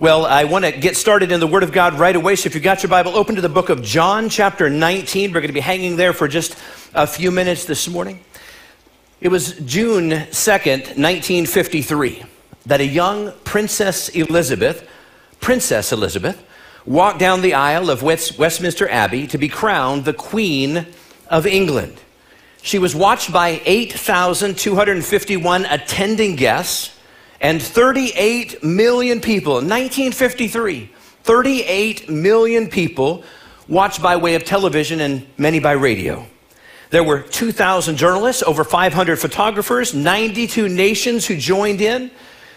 Well, I want to get started in the Word of God right away. So if you've got your Bible, open to the book of John, chapter 19. We're going to be hanging there for just a few minutes this morning. It was June 2nd, 1953, that a young Princess Elizabeth, Princess Elizabeth, walked down the aisle of West, Westminster Abbey to be crowned the Queen of England. She was watched by 8,251 attending guests and 38 million people. In 1953, 38 million people watched by way of television and many by radio. There were 2,000 journalists, over 500 photographers, 92 nations who joined in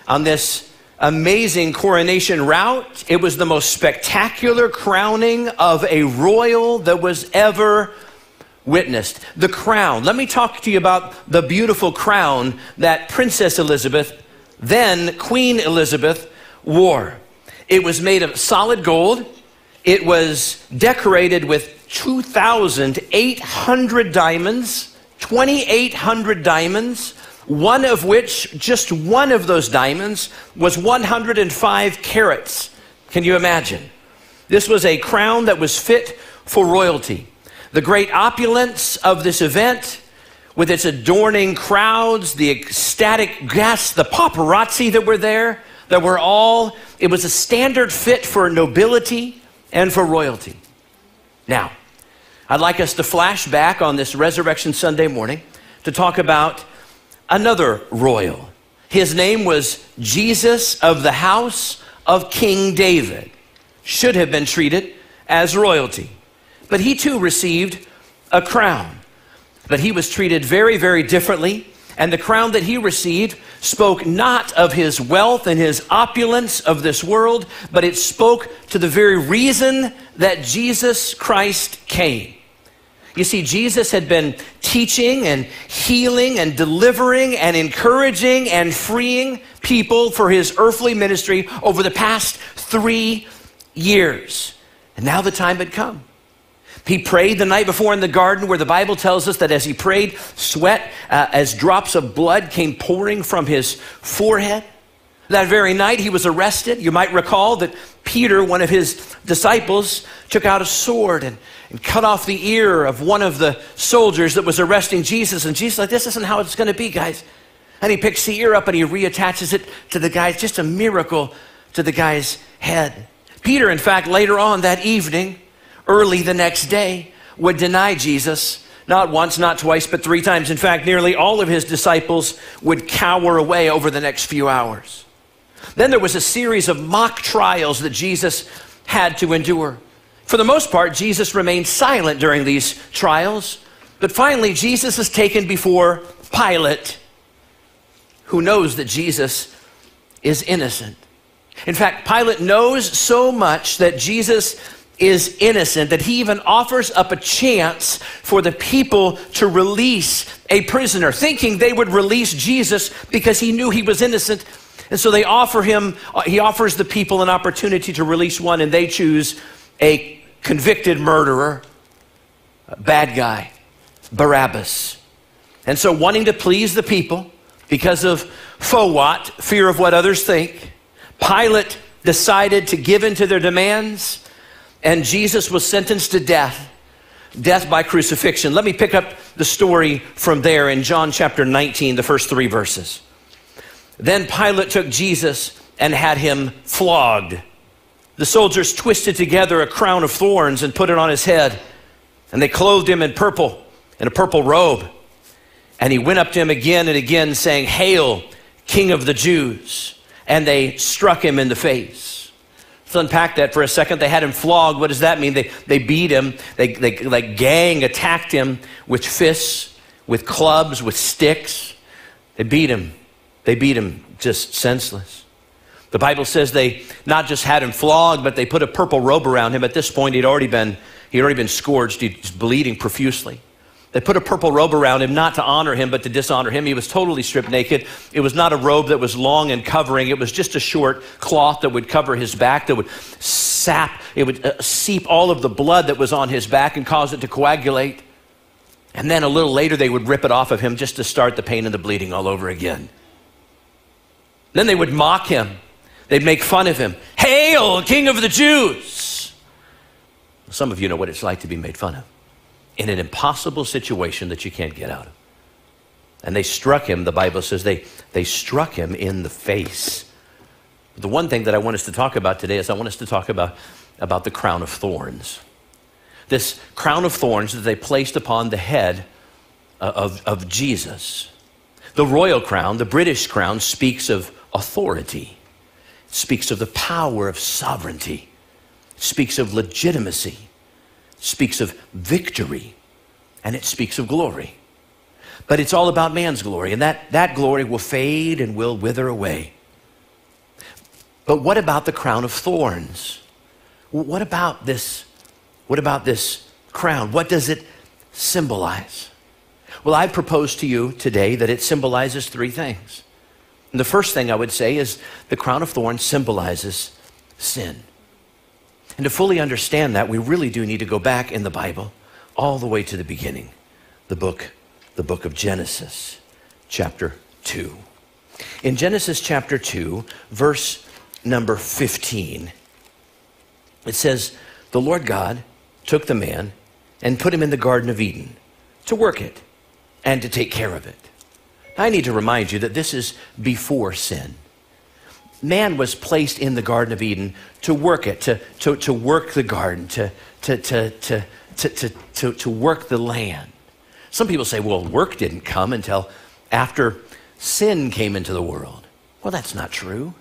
on this amazing coronation route. It was the most spectacular crowning of a royal that was ever witnessed. The crown. Let me talk to you about the beautiful crown that Princess Elizabeth then Queen Elizabeth wore. It was made of solid gold. It was decorated with 2,800 diamonds, 2,800 diamonds, one of which, just one of those diamonds, was 105 carats. Can you imagine? This was a crown that was fit for royalty. The great opulence of this event with its adorning crowds, the ecstatic guests, the paparazzi that were there, that were all, it was a standard fit for nobility and for royalty. Now, I'd like us to flash back on this Resurrection Sunday morning to talk about another royal. His name was Jesus of the house of King David. Should have been treated as royalty. But he too received a crown. But he was treated very, very differently. And the crown that he received spoke not of his wealth and his opulence of this world, but it spoke to the very reason that Jesus Christ came. You see, Jesus had been teaching and healing and delivering and encouraging and freeing people for his earthly ministry over the past three years. And now the time had come. He prayed the night before in the garden, where the Bible tells us that as he prayed, sweat uh, as drops of blood came pouring from his forehead. That very night, he was arrested. You might recall that Peter, one of his disciples, took out a sword and, and cut off the ear of one of the soldiers that was arresting Jesus. And Jesus, like, this isn't how it's going to be, guys. And he picks the ear up and he reattaches it to the guy's, just a miracle to the guy's head. Peter, in fact, later on that evening, early the next day, would deny Jesus, not once, not twice, but three times. In fact, nearly all of his disciples would cower away over the next few hours. Then there was a series of mock trials that Jesus had to endure. For the most part, Jesus remained silent during these trials, but finally, Jesus is taken before Pilate, who knows that Jesus is innocent. In fact, Pilate knows so much that Jesus is innocent, that he even offers up a chance for the people to release a prisoner, thinking they would release Jesus because he knew he was innocent. And so they offer him, uh, he offers the people an opportunity to release one, and they choose a convicted murderer, a bad guy, Barabbas. And so, wanting to please the people because of FOWAT, fear of what others think, Pilate decided to give in to their demands and Jesus was sentenced to death, death by crucifixion. Let me pick up the story from there in John chapter 19, the first three verses. Then Pilate took Jesus and had him flogged. The soldiers twisted together a crown of thorns and put it on his head, and they clothed him in purple, in a purple robe. And he went up to him again and again, saying, Hail, King of the Jews! And they struck him in the face. Let's unpack that for a second. They had him flogged. What does that mean? They, they beat him. They, they like gang attacked him with fists, with clubs, with sticks. They beat him. They beat him just senseless. The Bible says they not just had him flogged, but they put a purple robe around him. At this point, he'd already been, he'd already been scourged. He's bleeding profusely. They put a purple robe around him, not to honor him, but to dishonor him. He was totally stripped naked. It was not a robe that was long and covering, it was just a short cloth that would cover his back, that would sap, it would uh, seep all of the blood that was on his back and cause it to coagulate. And then a little later, they would rip it off of him just to start the pain and the bleeding all over again. Then they would mock him. They'd make fun of him. Hail, King of the Jews! Some of you know what it's like to be made fun of in an impossible situation that you can't get out of. And they struck him, the Bible says they, they struck him in the face. The one thing that I want us to talk about today is I want us to talk about, about the crown of thorns. This crown of thorns that they placed upon the head uh, of, of Jesus. The royal crown, the British crown, speaks of authority, it speaks of the power of sovereignty, it speaks of legitimacy, it speaks of victory, and it speaks of glory. But it's all about man's glory, and that, that glory will fade and will wither away. But what about the crown of thorns? What about this? What about this crown? What does it symbolize? Well, I propose to you today that it symbolizes three things. And the first thing I would say is the crown of thorns symbolizes sin. And to fully understand that, we really do need to go back in the Bible all the way to the beginning, the book, the book of Genesis, chapter 2. In Genesis chapter 2, verse number 15, it says, The Lord God took the man and put him in the Garden of Eden to work it and to take care of it. I need to remind you that this is before sin. Man was placed in the Garden of Eden to work it, to, to, to work the garden, to, to, to, to, to, to, to, to work the land. Some people say, well, work didn't come until after sin came into the world. Well, that's not true.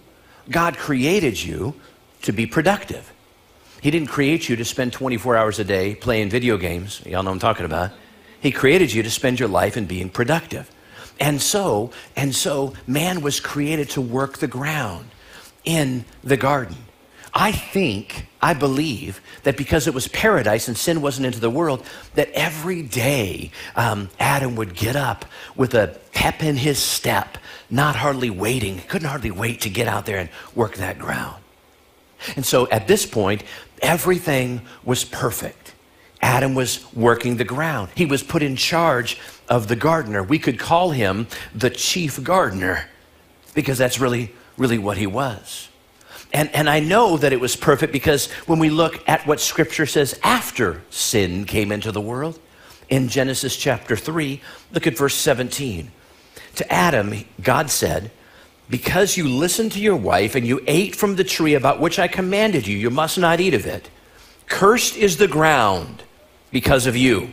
God created you to be productive. He didn't create you to spend 24 hours a day playing video games. Y'all know I'm talking about. He created you to spend your life in being productive. And so, and so man was created to work the ground in the garden. I think, I believe that because it was paradise and sin wasn't into the world, that every day um, Adam would get up with a pep in his step, not hardly waiting, couldn't hardly wait to get out there and work that ground. And so at this point, everything was perfect. Adam was working the ground. He was put in charge of the gardener. We could call him the chief gardener because that's really, really what he was. And, and I know that it was perfect because when we look at what Scripture says after sin came into the world, in Genesis chapter 3, look at verse 17. To Adam, God said, Because you listened to your wife and you ate from the tree about which I commanded you, you must not eat of it. Cursed is the ground because of you.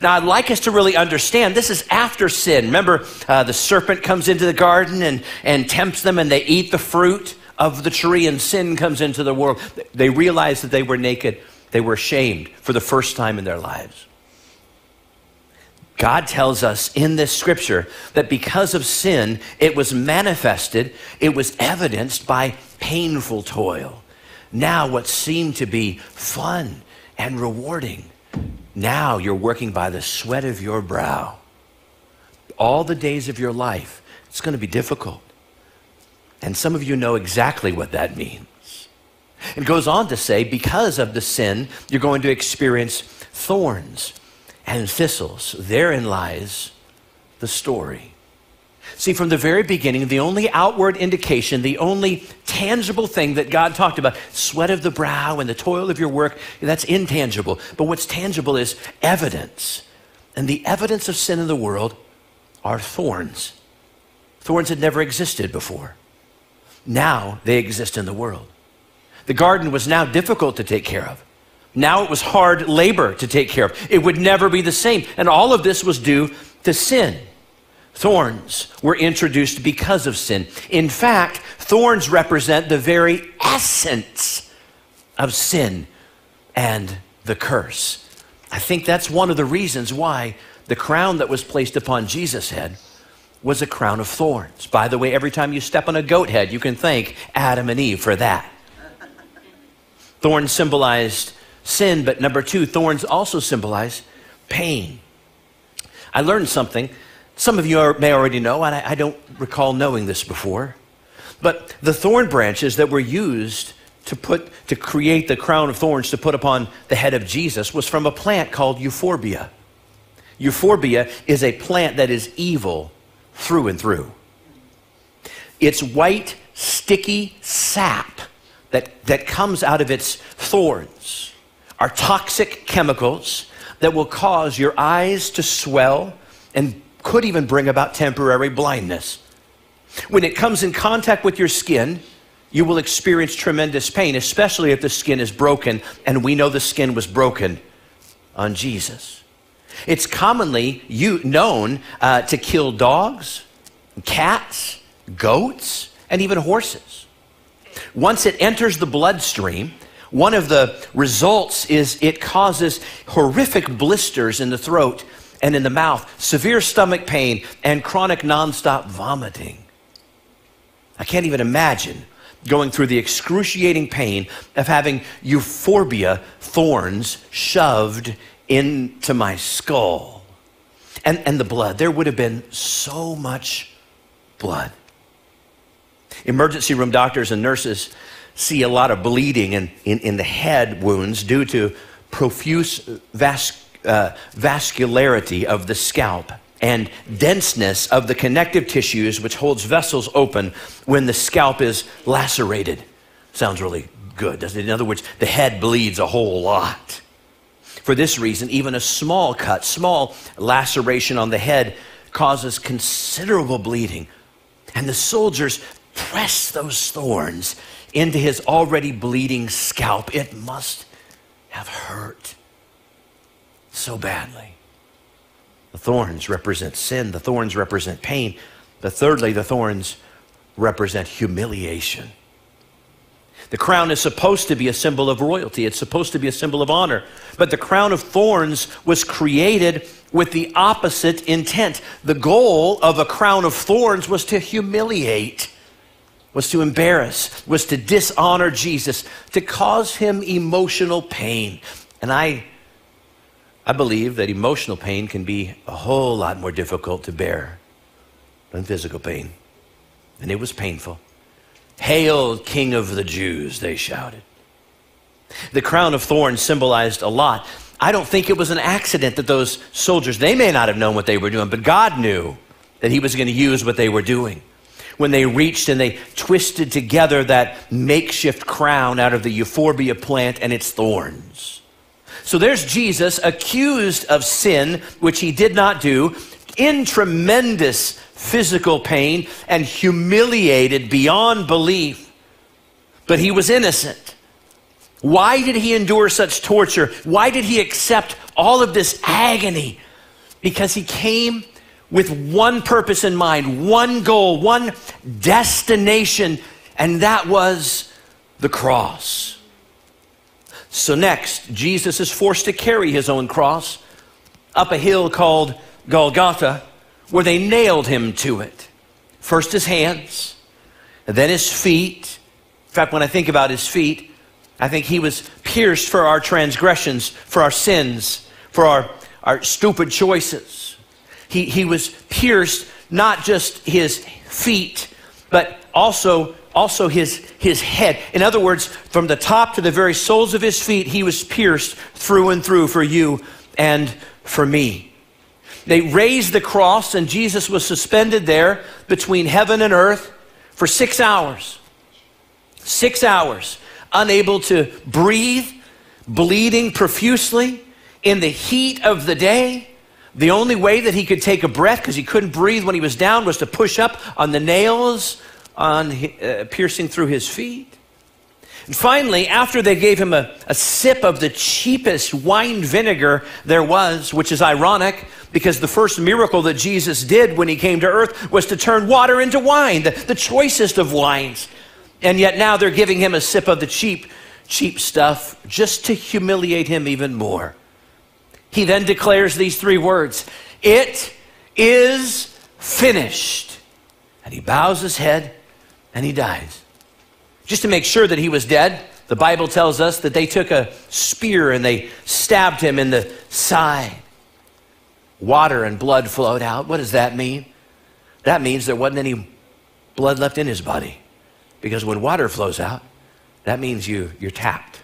Now, I'd like us to really understand this is after sin. Remember, uh, the serpent comes into the garden and, and tempts them, and they eat the fruit of the tree, and sin comes into the world. They realize that they were naked, they were ashamed for the first time in their lives. God tells us in this scripture that because of sin, it was manifested, it was evidenced by painful toil. Now, what seemed to be fun and rewarding now you're working by the sweat of your brow. All the days of your life, it's going to be difficult. And some of you know exactly what that means. It goes on to say, because of the sin, you're going to experience thorns and thistles. Therein lies the story. See, from the very beginning, the only outward indication, the only tangible thing that God talked about, sweat of the brow and the toil of your work, that's intangible. But what's tangible is evidence. And the evidence of sin in the world are thorns. Thorns had never existed before. Now they exist in the world. The garden was now difficult to take care of. Now it was hard labor to take care of. It would never be the same. And all of this was due to sin. Thorns were introduced because of sin. In fact, thorns represent the very essence of sin and the curse. I think that's one of the reasons why the crown that was placed upon Jesus' head was a crown of thorns. By the way, every time you step on a goat head, you can thank Adam and Eve for that. Thorns symbolized sin, but number two, thorns also symbolize pain. I learned something. Some of you are, may already know, and I, I don't recall knowing this before. But the thorn branches that were used to put to create the crown of thorns to put upon the head of Jesus was from a plant called euphorbia. Euphorbia is a plant that is evil through and through. It's white, sticky sap that, that comes out of its thorns are toxic chemicals that will cause your eyes to swell and could even bring about temporary blindness. When it comes in contact with your skin, you will experience tremendous pain, especially if the skin is broken, and we know the skin was broken on Jesus. It's commonly known uh, to kill dogs, cats, goats, and even horses. Once it enters the bloodstream, one of the results is it causes horrific blisters in the throat and in the mouth, severe stomach pain, and chronic nonstop vomiting. I can't even imagine going through the excruciating pain of having euphorbia thorns shoved into my skull. And, and the blood, there would have been so much blood. Emergency room doctors and nurses see a lot of bleeding in, in, in the head wounds due to profuse vas, uh, vascularity of the scalp and denseness of the connective tissues, which holds vessels open when the scalp is lacerated. Sounds really good, doesn't it? In other words, the head bleeds a whole lot. For this reason, even a small cut, small laceration on the head causes considerable bleeding. And the soldiers press those thorns into his already bleeding scalp. It must have hurt so badly. The thorns represent sin, the thorns represent pain. But thirdly, the thorns represent humiliation. The crown is supposed to be a symbol of royalty, it's supposed to be a symbol of honor. But the crown of thorns was created with the opposite intent. The goal of a crown of thorns was to humiliate, was to embarrass, was to dishonor Jesus, to cause him emotional pain. And I I believe that emotional pain can be a whole lot more difficult to bear than physical pain. And it was painful. Hail, King of the Jews, they shouted. The crown of thorns symbolized a lot. I don't think it was an accident that those soldiers, they may not have known what they were doing, but God knew that He was going to use what they were doing. When they reached and they twisted together that makeshift crown out of the euphorbia plant and its thorns. So there's Jesus accused of sin, which he did not do, in tremendous physical pain and humiliated beyond belief. But he was innocent. Why did he endure such torture? Why did he accept all of this agony? Because he came with one purpose in mind, one goal, one destination, and that was the cross. So, next, Jesus is forced to carry his own cross up a hill called Golgotha, where they nailed him to it. First his hands, then his feet. In fact, when I think about his feet, I think he was pierced for our transgressions, for our sins, for our, our stupid choices. He, he was pierced not just his feet, but also also his, his head. In other words, from the top to the very soles of his feet, he was pierced through and through for you and for me. They raised the cross, and Jesus was suspended there between heaven and earth for six hours. Six hours, unable to breathe, bleeding profusely in the heat of the day. The only way that he could take a breath, because he couldn't breathe when he was down, was to push up on the nails on uh, piercing through his feet. And finally, after they gave him a, a sip of the cheapest wine vinegar there was, which is ironic because the first miracle that Jesus did when he came to earth was to turn water into wine, the, the choicest of wines. And yet now they're giving him a sip of the cheap, cheap stuff just to humiliate him even more. He then declares these three words It is finished. And he bows his head and he dies. Just to make sure that he was dead, The Bible tells us that they took a spear and they stabbed him in the side. Water and blood flowed out. What does that mean? That means there wasn't any blood left in his body. Because when water flows out, that means you, you're tapped.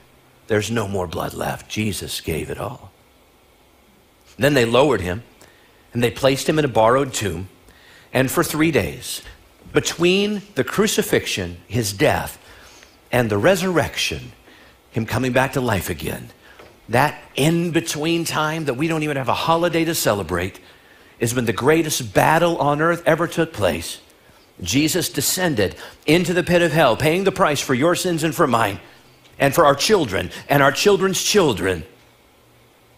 There's no more blood left. Jesus gave it all. Then they lowered him and they placed him in a borrowed tomb. And for three days, between the crucifixion, his death, and the resurrection, him coming back to life again, that in between time that we don't even have a holiday to celebrate is when the greatest battle on earth ever took place. Jesus descended into the pit of hell, paying the price for your sins and for mine, and for our children and our children's children.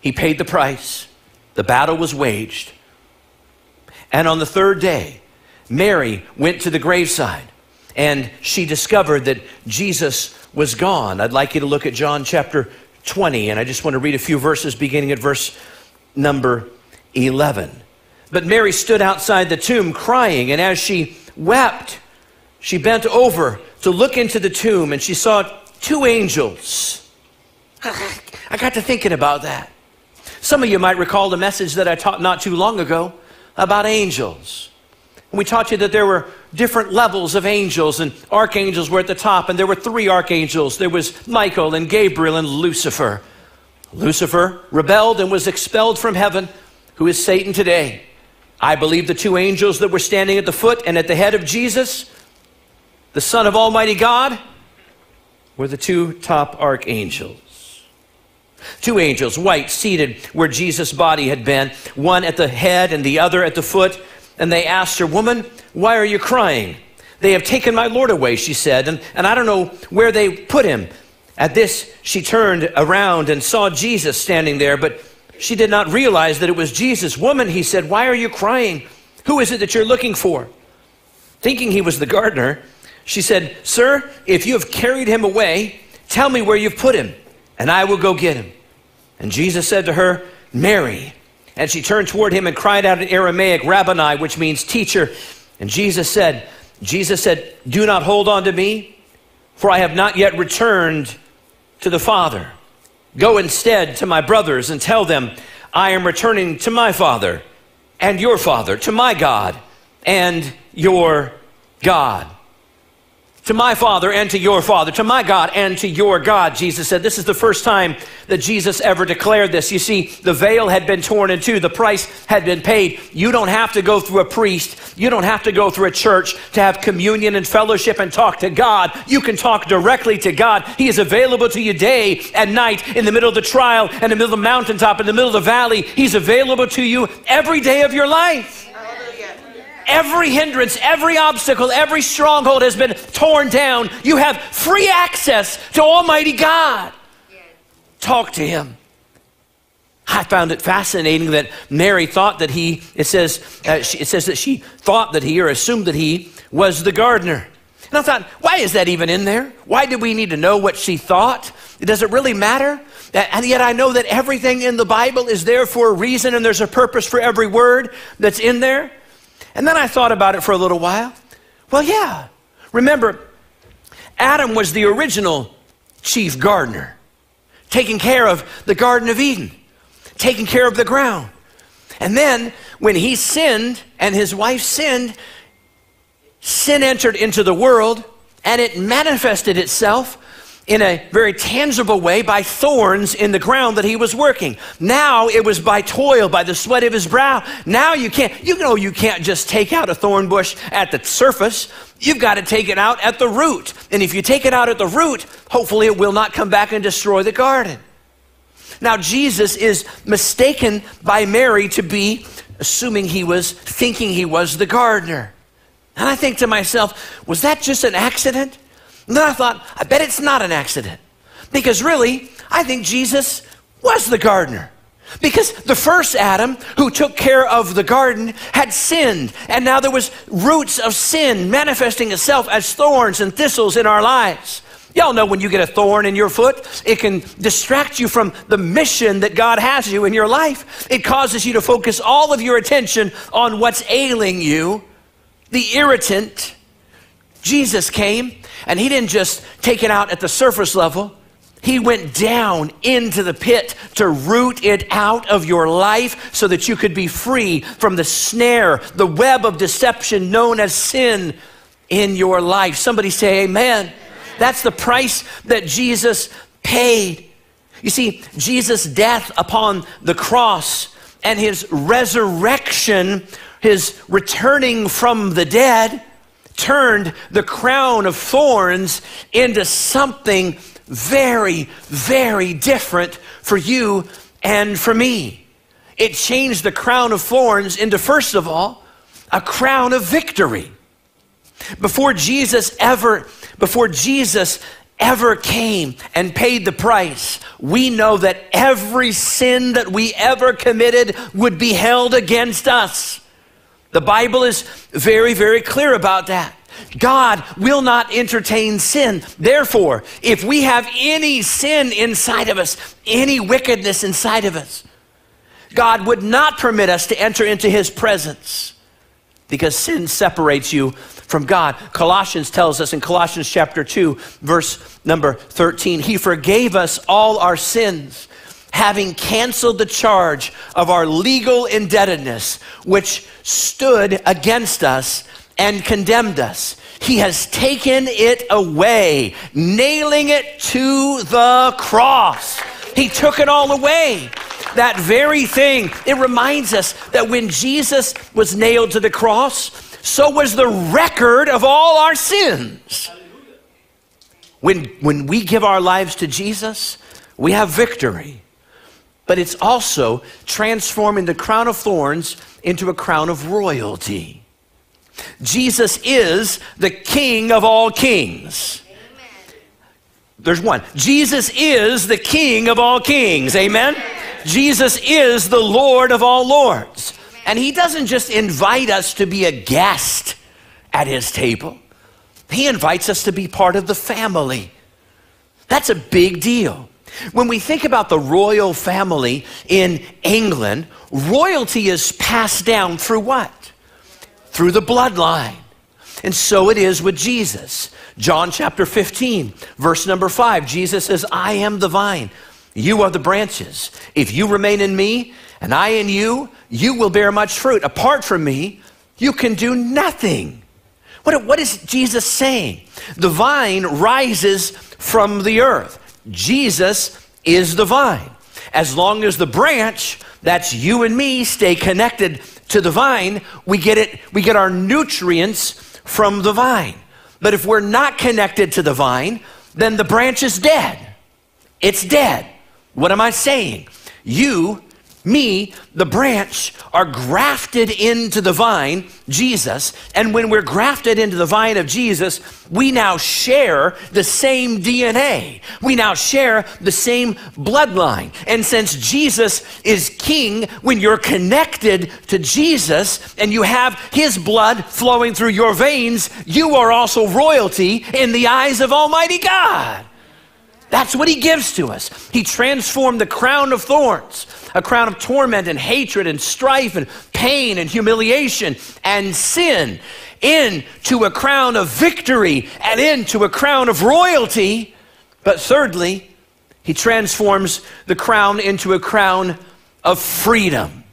He paid the price. The battle was waged. And on the third day, Mary went to the graveside and she discovered that Jesus was gone. I'd like you to look at John chapter 20, and I just want to read a few verses beginning at verse number 11. But Mary stood outside the tomb crying, and as she wept, she bent over to look into the tomb, and she saw two angels. I got to thinking about that. Some of you might recall the message that I taught not too long ago about angels. We taught you that there were different levels of angels, and archangels were at the top, and there were three archangels. There was Michael and Gabriel and Lucifer. Lucifer rebelled and was expelled from heaven, who is Satan today. I believe the two angels that were standing at the foot and at the head of Jesus, the Son of Almighty God, were the two top archangels. Two angels, white, seated where Jesus' body had been, one at the head and the other at the foot. And they asked her, Woman, why are you crying? They have taken my Lord away, she said, and, and I don't know where they put him. At this, she turned around and saw Jesus standing there, but she did not realize that it was Jesus. Woman, he said, Why are you crying? Who is it that you're looking for? Thinking he was the gardener, she said, Sir, if you have carried him away, tell me where you've put him, and I will go get him. And Jesus said to her, Mary. And she turned toward him and cried out in Aramaic, Rabboni, which means teacher. And Jesus said, Jesus said, Do not hold on to me, for I have not yet returned to the Father. Go instead to my brothers and tell them, I am returning to my Father and your Father, to my God and your God to my Father and to your Father, to my God and to your God, Jesus said. This is the first time that Jesus ever declared this. You see, the veil had been torn in two, the price had been paid. You don't have to go through a priest, you don't have to go through a church to have communion and fellowship and talk to God. You can talk directly to God. He is available to you day and night, in the middle of the trial, in the middle of the mountaintop, in the middle of the valley. He's available to you every day of your life. Every hindrance, every obstacle, every stronghold has been torn down. You have free access to Almighty God. Talk to Him. I found it fascinating that Mary thought that he, it says, uh, she, it says that she thought that he or assumed that he was the gardener. And I thought, why is that even in there? Why do we need to know what she thought? Does it really matter? And yet I know that everything in the Bible is there for a reason and there's a purpose for every word that's in there. And then I thought about it for a little while. Well, yeah. Remember, Adam was the original chief gardener, taking care of the Garden of Eden, taking care of the ground. And then when he sinned and his wife sinned, sin entered into the world and it manifested itself in a very tangible way by thorns in the ground that he was working. Now it was by toil, by the sweat of his brow. Now you can't, you know, you can't just take out a thorn bush at the surface. You've got to take it out at the root. And if you take it out at the root, hopefully it will not come back and destroy the garden. Now, Jesus is mistaken by Mary to be, assuming he was, thinking he was the gardener. And I think to myself, was that just an accident? And then I thought, I bet it's not an accident. Because really, I think Jesus was the gardener. Because the first Adam who took care of the garden had sinned, and now there was roots of sin manifesting itself as thorns and thistles in our lives. Y'all know when you get a thorn in your foot, it can distract you from the mission that God has you in your life. It causes you to focus all of your attention on what's ailing you, the irritant. Jesus came and he didn't just take it out at the surface level, He went down into the pit to root it out of your life so that you could be free from the snare, the web of deception known as sin in your life. Somebody say, Amen. That's the price that Jesus paid. You see, Jesus' death upon the cross and his resurrection, his returning from the dead, turned the crown of thorns into something very, very different for you and for me. It changed the crown of thorns into, first of all, a crown of victory. Before Jesus ever, before Jesus ever came and paid the price, we know that every sin that we ever committed would be held against us. The Bible is very, very clear about that. God will not entertain sin. Therefore, if we have any sin inside of us, any wickedness inside of us, God would not permit us to enter into his presence because sin separates you from God. Colossians tells us in Colossians chapter 2, verse number 13, he forgave us all our sins having canceled the charge of our legal indebtedness, which stood against us and condemned us. He has taken it away, nailing it to the cross. He took it all away. That very thing, it reminds us that when Jesus was nailed to the cross, so was the record of all our sins. When, when we give our lives to Jesus, we have victory. But it's also transforming the crown of thorns into a crown of royalty. Jesus is the King of all kings. There's one. Jesus is the King of all kings. Amen? Jesus is the Lord of all lords. And he doesn't just invite us to be a guest at his table, he invites us to be part of the family. That's a big deal. When we think about the royal family in England, royalty is passed down through what? through the bloodline. And so it is with Jesus. John chapter 15, verse number 5, Jesus says, I am the vine, you are the branches. If you remain in me and I in you, you will bear much fruit. Apart from me, you can do nothing. What, what is Jesus saying? The vine rises from the earth. Jesus is the vine. As long as the branch, that's you and me, stay connected to the vine, we get it, we get our nutrients from the vine. But if we're not connected to the vine, then the branch is dead. It's dead. What am I saying? You me, the branch, are grafted into the vine, Jesus. And when we're grafted into the vine of Jesus, we now share the same DNA. We now share the same bloodline. And since Jesus is king, when you're connected to Jesus and you have his blood flowing through your veins, you are also royalty in the eyes of Almighty God. That's what he gives to us. He transformed the crown of thorns, a crown of torment and hatred and strife and pain and humiliation and sin, into a crown of victory and into a crown of royalty. But thirdly, he transforms the crown into a crown of freedom.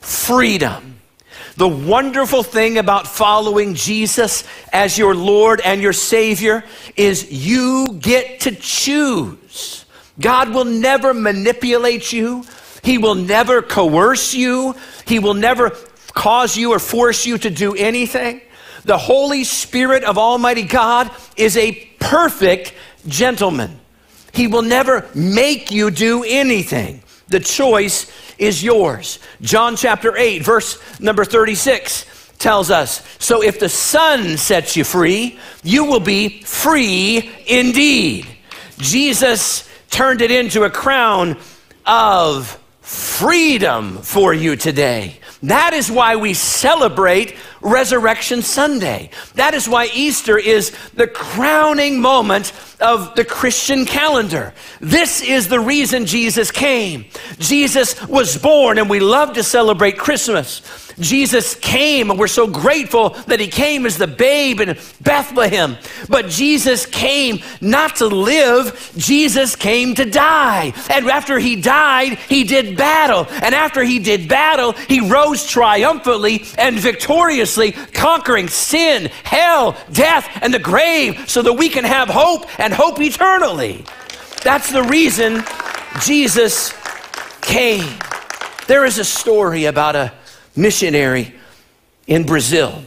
Freedom. The wonderful thing about following Jesus as your Lord and your Savior is you get to choose. God will never manipulate you. He will never coerce you. He will never cause you or force you to do anything. The Holy Spirit of Almighty God is a perfect gentleman. He will never make you do anything. The choice is yours. John chapter 8, verse number 36 tells us So if the Son sets you free, you will be free indeed. Jesus turned it into a crown of freedom for you today. That is why we celebrate Resurrection Sunday. That is why Easter is the crowning moment of the Christian calendar. This is the reason Jesus came. Jesus was born, and we love to celebrate Christmas. Jesus came, and we're so grateful that he came as the babe in Bethlehem. But Jesus came not to live, Jesus came to die. And after he died, he did battle. And after he did battle, he rose triumphantly and victoriously, conquering sin, hell, death, and the grave so that we can have hope and hope eternally. That's the reason Jesus came. There is a story about a missionary in Brazil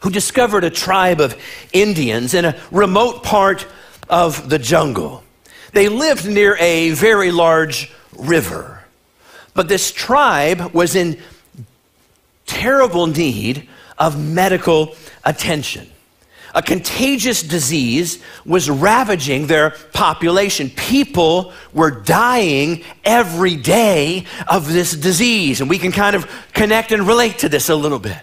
who discovered a tribe of Indians in a remote part of the jungle. They lived near a very large river, but this tribe was in terrible need of medical attention. A contagious disease was ravaging their population. People were dying every day of this disease. And we can kind of connect and relate to this a little bit.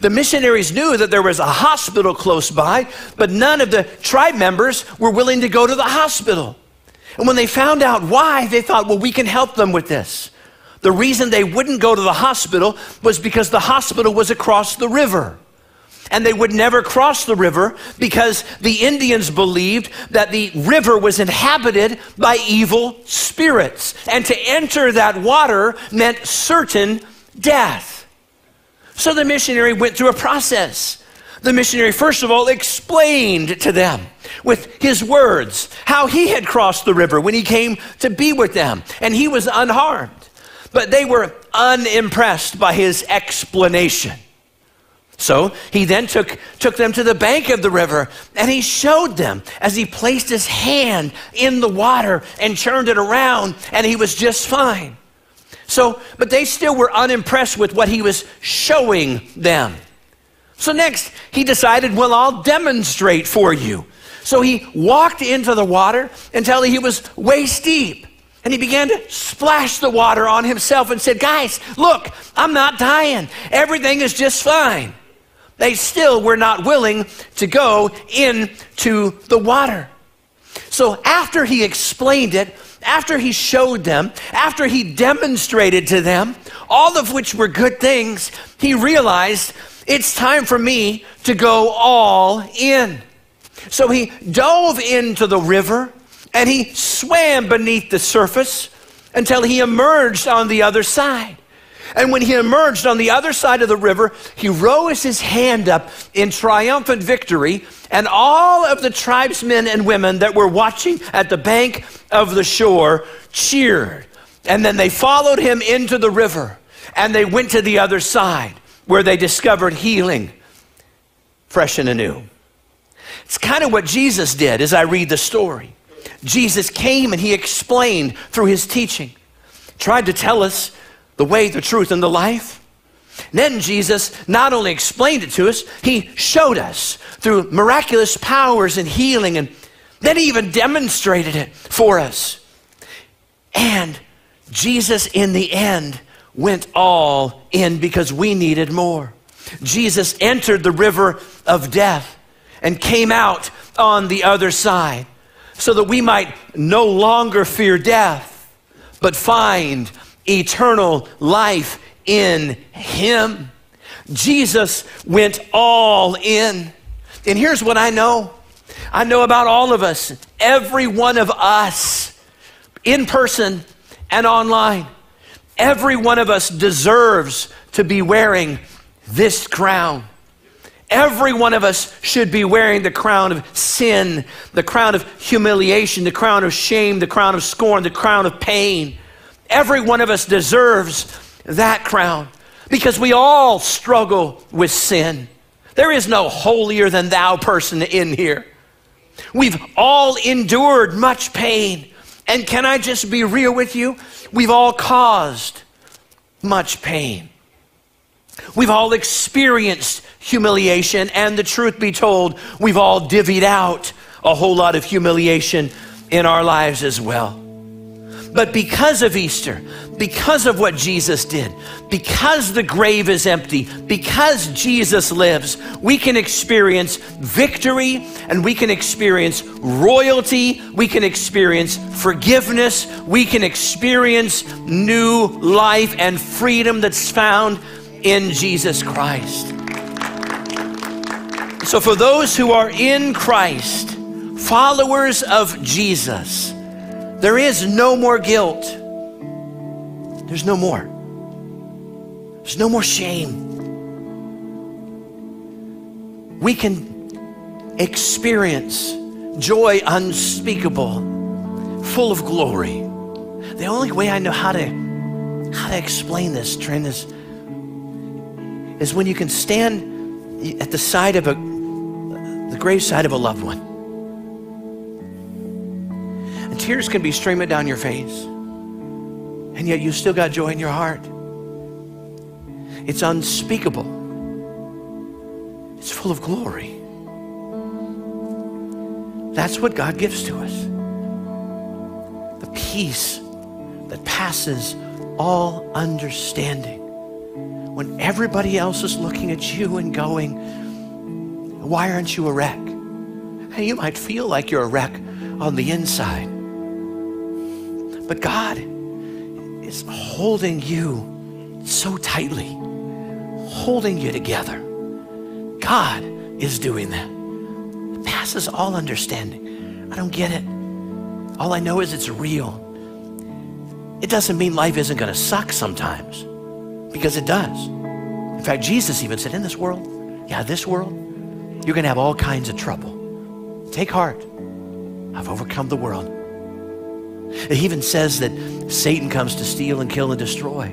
The missionaries knew that there was a hospital close by, but none of the tribe members were willing to go to the hospital. And when they found out why, they thought, well, we can help them with this. The reason they wouldn't go to the hospital was because the hospital was across the river and they would never cross the river because the Indians believed that the river was inhabited by evil spirits. And to enter that water meant certain death. So the missionary went through a process. The missionary, first of all, explained to them with his words how he had crossed the river when he came to be with them, and he was unharmed. But they were unimpressed by his explanation. So he then took, took them to the bank of the river and he showed them as he placed his hand in the water and turned it around, and he was just fine. So, but they still were unimpressed with what he was showing them. So next, he decided, well, I'll demonstrate for you. So he walked into the water until he was waist deep. And he began to splash the water on himself and said, Guys, look, I'm not dying. Everything is just fine they still were not willing to go into the water. So after he explained it, after he showed them, after he demonstrated to them, all of which were good things, he realized it's time for me to go all in. So he dove into the river and he swam beneath the surface until he emerged on the other side. And when he emerged on the other side of the river, he rose his hand up in triumphant victory, and all of the tribesmen and women that were watching at the bank of the shore cheered. And then they followed him into the river, and they went to the other side where they discovered healing fresh and anew. It's kind of what Jesus did as I read the story. Jesus came and he explained through his teaching, tried to tell us the way, the truth, and the life. And then Jesus not only explained it to us, he showed us through miraculous powers and healing, and then he even demonstrated it for us. And Jesus, in the end, went all in because we needed more. Jesus entered the river of death and came out on the other side so that we might no longer fear death, but find eternal life in Him. Jesus went all in. And here's what I know I know about all of us, every one of us, in person and online. Every one of us deserves to be wearing this crown. Every one of us should be wearing the crown of sin, the crown of humiliation, the crown of shame, the crown of scorn, the crown of pain. Every one of us deserves that crown because we all struggle with sin. There is no holier than thou person in here. We've all endured much pain. And can I just be real with you? We've all caused much pain. We've all experienced humiliation, and the truth be told, we've all divvied out a whole lot of humiliation in our lives as well. But because of Easter, because of what Jesus did, because the grave is empty, because Jesus lives, we can experience victory and we can experience royalty, we can experience forgiveness, we can experience new life and freedom that's found in Jesus Christ. So, for those who are in Christ, followers of Jesus, there is no more guilt. There's no more. There's no more shame. We can experience joy unspeakable, full of glory. The only way I know how to how to explain this, Trent, is, is when you can stand at the side of a the graveside of a loved one. Tears can be streaming down your face. And yet you still got joy in your heart. It's unspeakable. It's full of glory. That's what God gives to us. The peace that passes all understanding. When everybody else is looking at you and going, Why aren't you a wreck? And you might feel like you're a wreck on the inside. But God is holding you so tightly, holding you together. God is doing that. It passes all understanding. I don't get it. All I know is it's real. It doesn't mean life isn't going to suck sometimes, because it does. In fact, Jesus even said, In this world, yeah, this world, you're going to have all kinds of trouble. Take heart. I've overcome the world. He even says that Satan comes to steal and kill and destroy.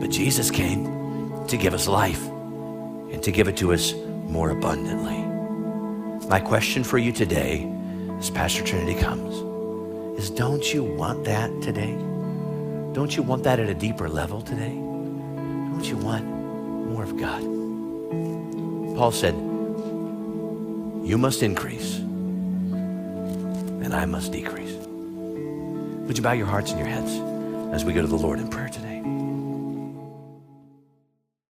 But Jesus came to give us life and to give it to us more abundantly. My question for you today, as Pastor Trinity comes, is don't you want that today? Don't you want that at a deeper level today? Don't you want more of God? Paul said, You must increase, and I must decrease. Would you bow your hearts and your heads as we go to the Lord in prayer today?